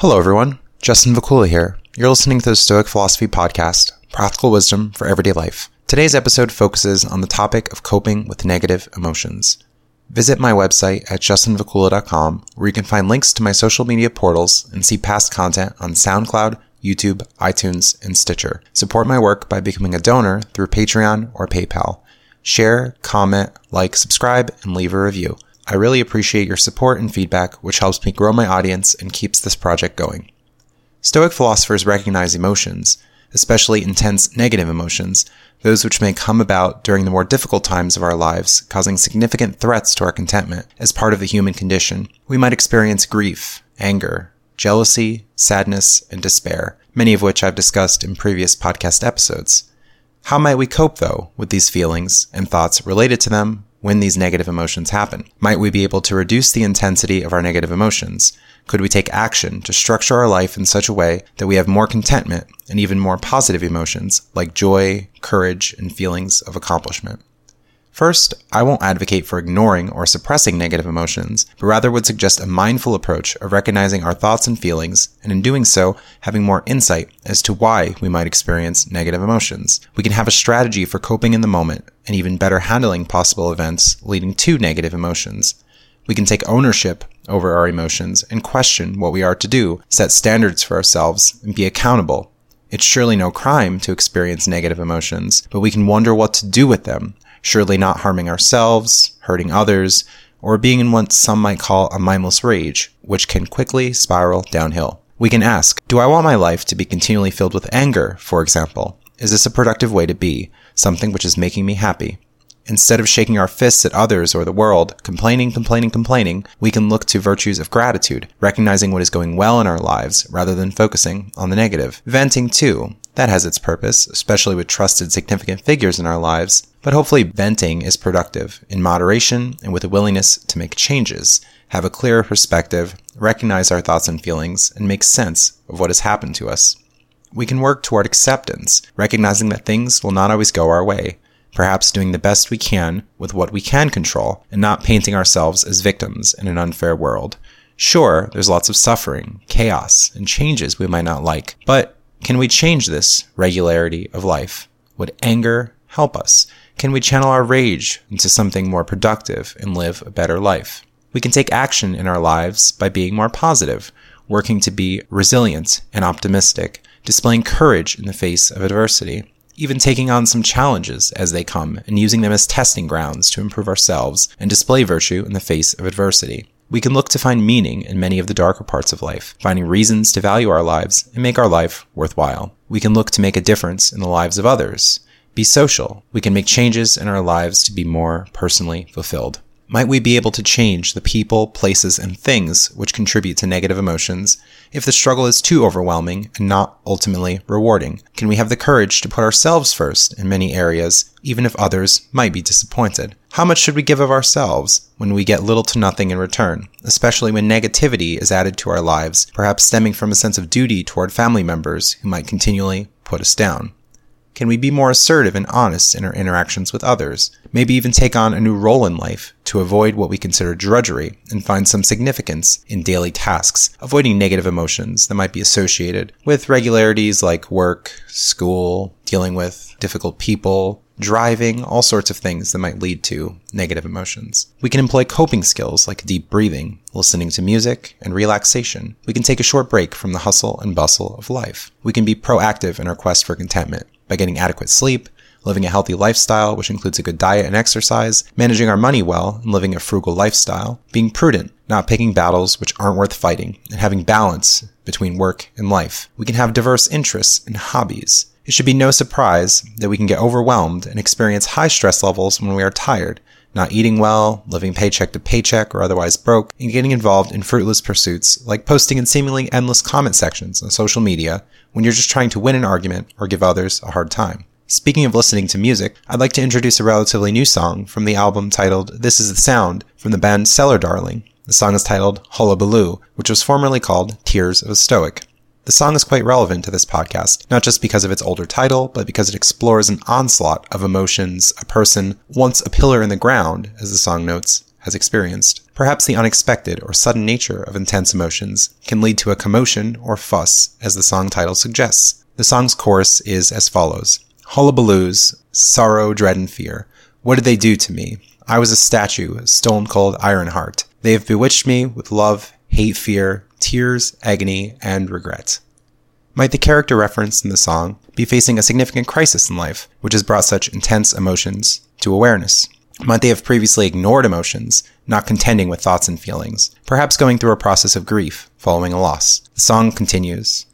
Hello, everyone. Justin Vacula here. You're listening to the Stoic Philosophy Podcast, Practical Wisdom for Everyday Life. Today's episode focuses on the topic of coping with negative emotions. Visit my website at justinvacula.com, where you can find links to my social media portals and see past content on SoundCloud, YouTube, iTunes, and Stitcher. Support my work by becoming a donor through Patreon or PayPal. Share, comment, like, subscribe, and leave a review. I really appreciate your support and feedback, which helps me grow my audience and keeps this project going. Stoic philosophers recognize emotions, especially intense negative emotions, those which may come about during the more difficult times of our lives, causing significant threats to our contentment as part of the human condition. We might experience grief, anger, jealousy, sadness, and despair, many of which I've discussed in previous podcast episodes. How might we cope, though, with these feelings and thoughts related to them when these negative emotions happen? Might we be able to reduce the intensity of our negative emotions? Could we take action to structure our life in such a way that we have more contentment and even more positive emotions like joy, courage, and feelings of accomplishment? First, I won't advocate for ignoring or suppressing negative emotions, but rather would suggest a mindful approach of recognizing our thoughts and feelings, and in doing so, having more insight as to why we might experience negative emotions. We can have a strategy for coping in the moment and even better handling possible events leading to negative emotions. We can take ownership over our emotions and question what we are to do, set standards for ourselves, and be accountable. It's surely no crime to experience negative emotions, but we can wonder what to do with them surely not harming ourselves, hurting others, or being in what some might call a mindless rage, which can quickly spiral downhill. We can ask, do I want my life to be continually filled with anger, for example? Is this a productive way to be, something which is making me happy? Instead of shaking our fists at others or the world, complaining, complaining, complaining, we can look to virtues of gratitude, recognizing what is going well in our lives rather than focusing on the negative. Venting too. That has its purpose, especially with trusted significant figures in our lives, but hopefully venting is productive in moderation and with a willingness to make changes, have a clearer perspective, recognize our thoughts and feelings, and make sense of what has happened to us. We can work toward acceptance, recognizing that things will not always go our way, perhaps doing the best we can with what we can control and not painting ourselves as victims in an unfair world. Sure, there's lots of suffering, chaos, and changes we might not like, but can we change this regularity of life? Would anger help us? Can we channel our rage into something more productive and live a better life? We can take action in our lives by being more positive, working to be resilient and optimistic, displaying courage in the face of adversity even taking on some challenges as they come and using them as testing grounds to improve ourselves and display virtue in the face of adversity. We can look to find meaning in many of the darker parts of life, finding reasons to value our lives and make our life worthwhile. We can look to make a difference in the lives of others, be social. We can make changes in our lives to be more personally fulfilled. Might we be able to change the people, places, and things which contribute to negative emotions if the struggle is too overwhelming and not ultimately rewarding? Can we have the courage to put ourselves first in many areas, even if others might be disappointed? How much should we give of ourselves when we get little to nothing in return, especially when negativity is added to our lives, perhaps stemming from a sense of duty toward family members who might continually put us down? Can we be more assertive and honest in our interactions with others? Maybe even take on a new role in life to avoid what we consider drudgery and find some significance in daily tasks, avoiding negative emotions that might be associated with regularities like work, school, dealing with difficult people, driving, all sorts of things that might lead to negative emotions. We can employ coping skills like deep breathing, listening to music, and relaxation. We can take a short break from the hustle and bustle of life. We can be proactive in our quest for contentment by getting adequate sleep, living a healthy lifestyle, which includes a good diet and exercise, managing our money well and living a frugal lifestyle, being prudent, not picking battles which aren't worth fighting, and having balance between work and life. We can have diverse interests and hobbies. It should be no surprise that we can get overwhelmed and experience high stress levels when we are tired, not eating well, living paycheck to paycheck or otherwise broke, and getting involved in fruitless pursuits like posting in seemingly endless comment sections on social media when you're just trying to win an argument or give others a hard time. Speaking of listening to music, I'd like to introduce a relatively new song from the album titled This Is the Sound from the band Cellar Darling. The song is titled Hullabaloo, which was formerly called Tears of a Stoic. The song is quite relevant to this podcast, not just because of its older title, but because it explores an onslaught of emotions a person, once a pillar in the ground, as the song notes, has experienced. Perhaps the unexpected or sudden nature of intense emotions can lead to a commotion or fuss, as the song title suggests. The song's chorus is as follows Hullabaloos, sorrow, dread, and fear. What did they do to me? I was a statue, stone cold iron heart. They have bewitched me with love, hate, fear, tears, agony, and regret. Might the character referenced in the song be facing a significant crisis in life, which has brought such intense emotions to awareness? Might they have previously ignored emotions, not contending with thoughts and feelings, perhaps going through a process of grief following a loss? The song continues.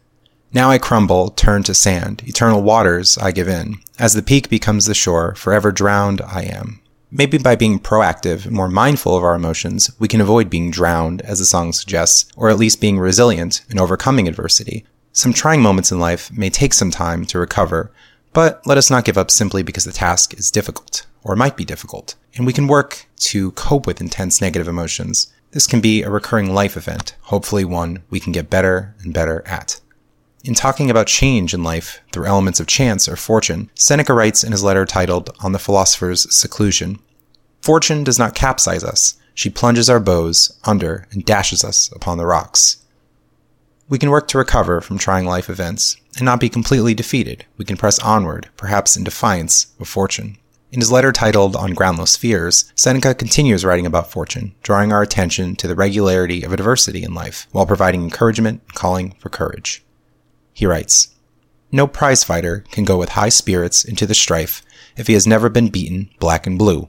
Now I crumble, turn to sand, eternal waters I give in. As the peak becomes the shore, forever drowned I am. Maybe by being proactive and more mindful of our emotions, we can avoid being drowned, as the song suggests, or at least being resilient in overcoming adversity. Some trying moments in life may take some time to recover, but let us not give up simply because the task is difficult, or might be difficult, and we can work to cope with intense negative emotions. This can be a recurring life event, hopefully one we can get better and better at. In talking about change in life through elements of chance or fortune, Seneca writes in his letter titled On the Philosopher's Seclusion Fortune does not capsize us, she plunges our bows under and dashes us upon the rocks. We can work to recover from trying life events and not be completely defeated. We can press onward, perhaps in defiance of fortune. In his letter titled On Groundless Fears, Seneca continues writing about fortune, drawing our attention to the regularity of adversity in life while providing encouragement calling for courage. He writes, No prize fighter can go with high spirits into the strife if he has never been beaten black and blue.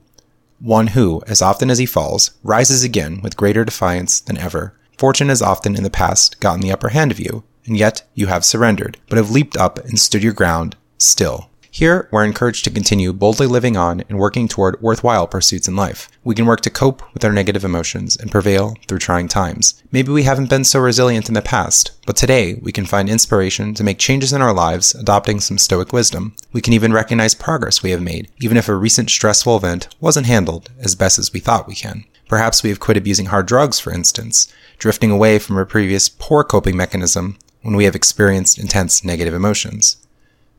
One who, as often as he falls, rises again with greater defiance than ever, Fortune has often in the past gotten the upper hand of you, and yet you have surrendered, but have leaped up and stood your ground still. Here, we're encouraged to continue boldly living on and working toward worthwhile pursuits in life. We can work to cope with our negative emotions and prevail through trying times. Maybe we haven't been so resilient in the past, but today we can find inspiration to make changes in our lives, adopting some stoic wisdom. We can even recognize progress we have made, even if a recent stressful event wasn't handled as best as we thought we can. Perhaps we have quit abusing hard drugs, for instance, drifting away from a previous poor coping mechanism when we have experienced intense negative emotions.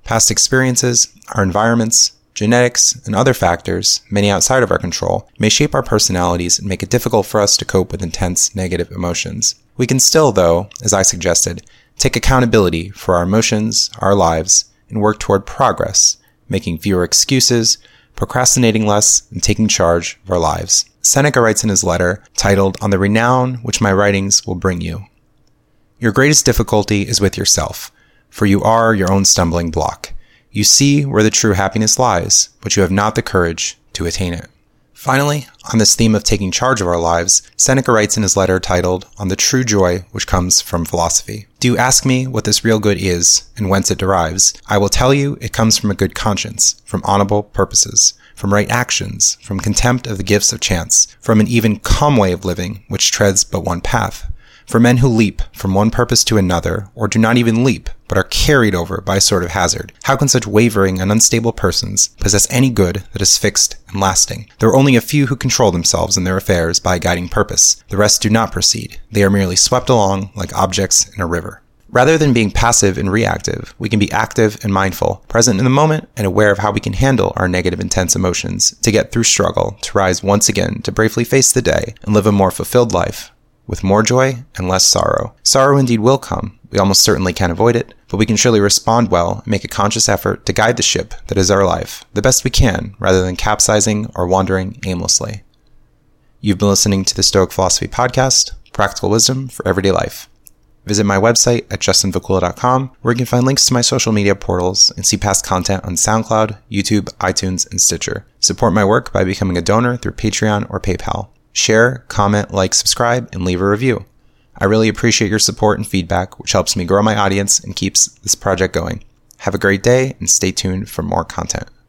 Past experiences, our environments, genetics, and other factors, many outside of our control, may shape our personalities and make it difficult for us to cope with intense negative emotions. We can still, though, as I suggested, take accountability for our emotions, our lives, and work toward progress, making fewer excuses, procrastinating less, and taking charge of our lives. Seneca writes in his letter, titled On the Renown Which My Writings Will Bring You. Your greatest difficulty is with yourself, for you are your own stumbling block. You see where the true happiness lies, but you have not the courage to attain it. Finally, on this theme of taking charge of our lives, Seneca writes in his letter titled On the True Joy Which Comes from Philosophy. Do you ask me what this real good is and whence it derives? I will tell you it comes from a good conscience, from honorable purposes from right actions, from contempt of the gifts of chance, from an even calm way of living, which treads but one path, for men who leap from one purpose to another, or do not even leap, but are carried over by a sort of hazard. How can such wavering and unstable persons possess any good that is fixed and lasting? There are only a few who control themselves and their affairs by a guiding purpose. The rest do not proceed. They are merely swept along like objects in a river. Rather than being passive and reactive, we can be active and mindful, present in the moment, and aware of how we can handle our negative, intense emotions to get through struggle, to rise once again, to bravely face the day, and live a more fulfilled life with more joy and less sorrow. Sorrow indeed will come. We almost certainly can't avoid it, but we can surely respond well and make a conscious effort to guide the ship that is our life the best we can, rather than capsizing or wandering aimlessly. You've been listening to the Stoic Philosophy Podcast, Practical Wisdom for Everyday Life. Visit my website at justinvacula.com, where you can find links to my social media portals and see past content on SoundCloud, YouTube, iTunes, and Stitcher. Support my work by becoming a donor through Patreon or PayPal. Share, comment, like, subscribe, and leave a review. I really appreciate your support and feedback, which helps me grow my audience and keeps this project going. Have a great day and stay tuned for more content.